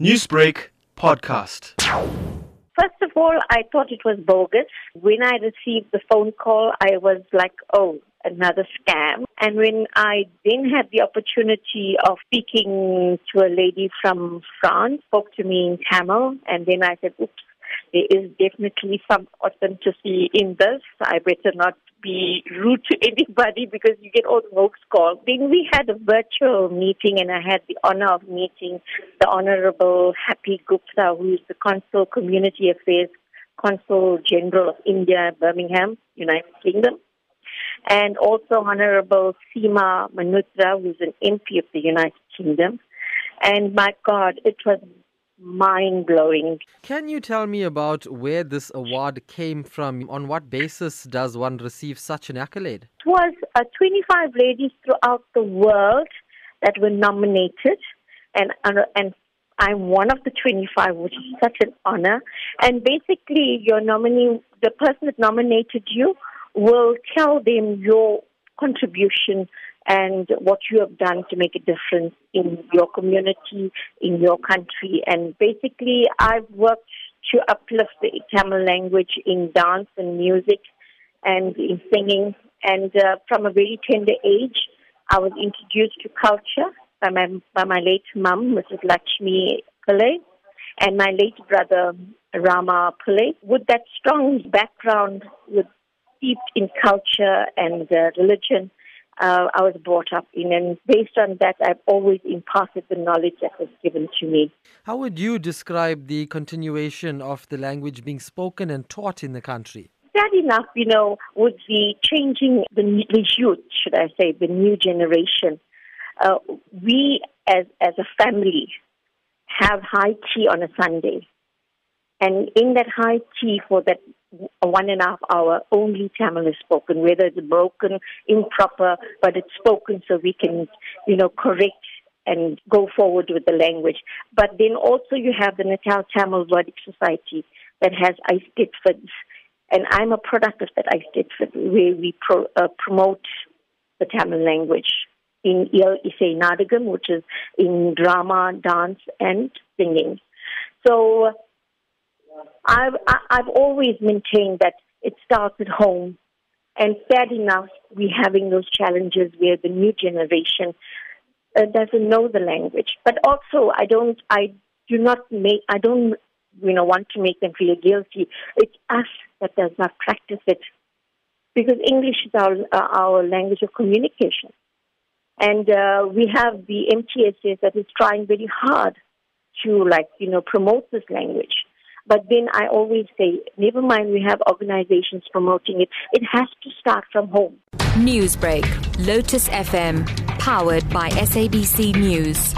Newsbreak podcast. First of all, I thought it was bogus. When I received the phone call, I was like, oh, another scam. And when I then had the opportunity of speaking to a lady from France, spoke to me in Tamil, and then I said, oops, there is definitely some authenticity in this. I better not be rude to anybody because you get all the hoax calls. Then we had a virtual meeting and I had the honor of meeting the Honorable Happy Gupta, who is the Consul Community Affairs Consul General of India, Birmingham, United Kingdom. And also Honorable Seema Malhotra, who's an MP of the United Kingdom. And my God, it was mind blowing. Can you tell me about where this award came from? On what basis does one receive such an accolade? It was uh, 25 ladies throughout the world that were nominated, and uh, and I'm one of the 25, which is such an honor. And basically, your nominee, the person that nominated you, will tell them your contribution and what you have done to make a difference in your community, in your country. And basically, I've worked to uplift the Tamil language in dance and music and in singing. And uh, from a very tender age, I was introduced to culture by my, by my late mum, Mrs. Lakshmi Pillai, and my late brother, Rama Pillai. With that strong background, with steeped in culture and uh, religion, uh, I was brought up in. And based on that, I've always imparted the knowledge that was given to me. How would you describe the continuation of the language being spoken and taught in the country? Sad enough, you know, with the changing, the, the youth, should I say, the new generation, uh, we as, as a family have high tea on a Sunday. And in that high tea for that one and a half hour, only Tamil is spoken, whether it's broken, improper, but it's spoken so we can, you know, correct and go forward with the language. But then also you have the Natal Tamil Vedic Society that has Ice Ditfords. And I'm a product of that Ice Ditford where we pro, uh, promote the Tamil language in Iyal Isai Nadagam, which is in drama, dance, and singing. So I've, I've always maintained that it starts at home. And sad enough, we're having those challenges where the new generation uh, doesn't know the language. But also, I don't, I do not make, I don't, you know, want to make them feel guilty. It's us that does not practice it. Because English is our, uh, our language of communication. And uh, we have the MTSS that is trying very hard to, like, you know, promote this language. But then I always say, never mind, we have organizations promoting it. It has to start from home. Newsbreak, Lotus FM, powered by SABC News.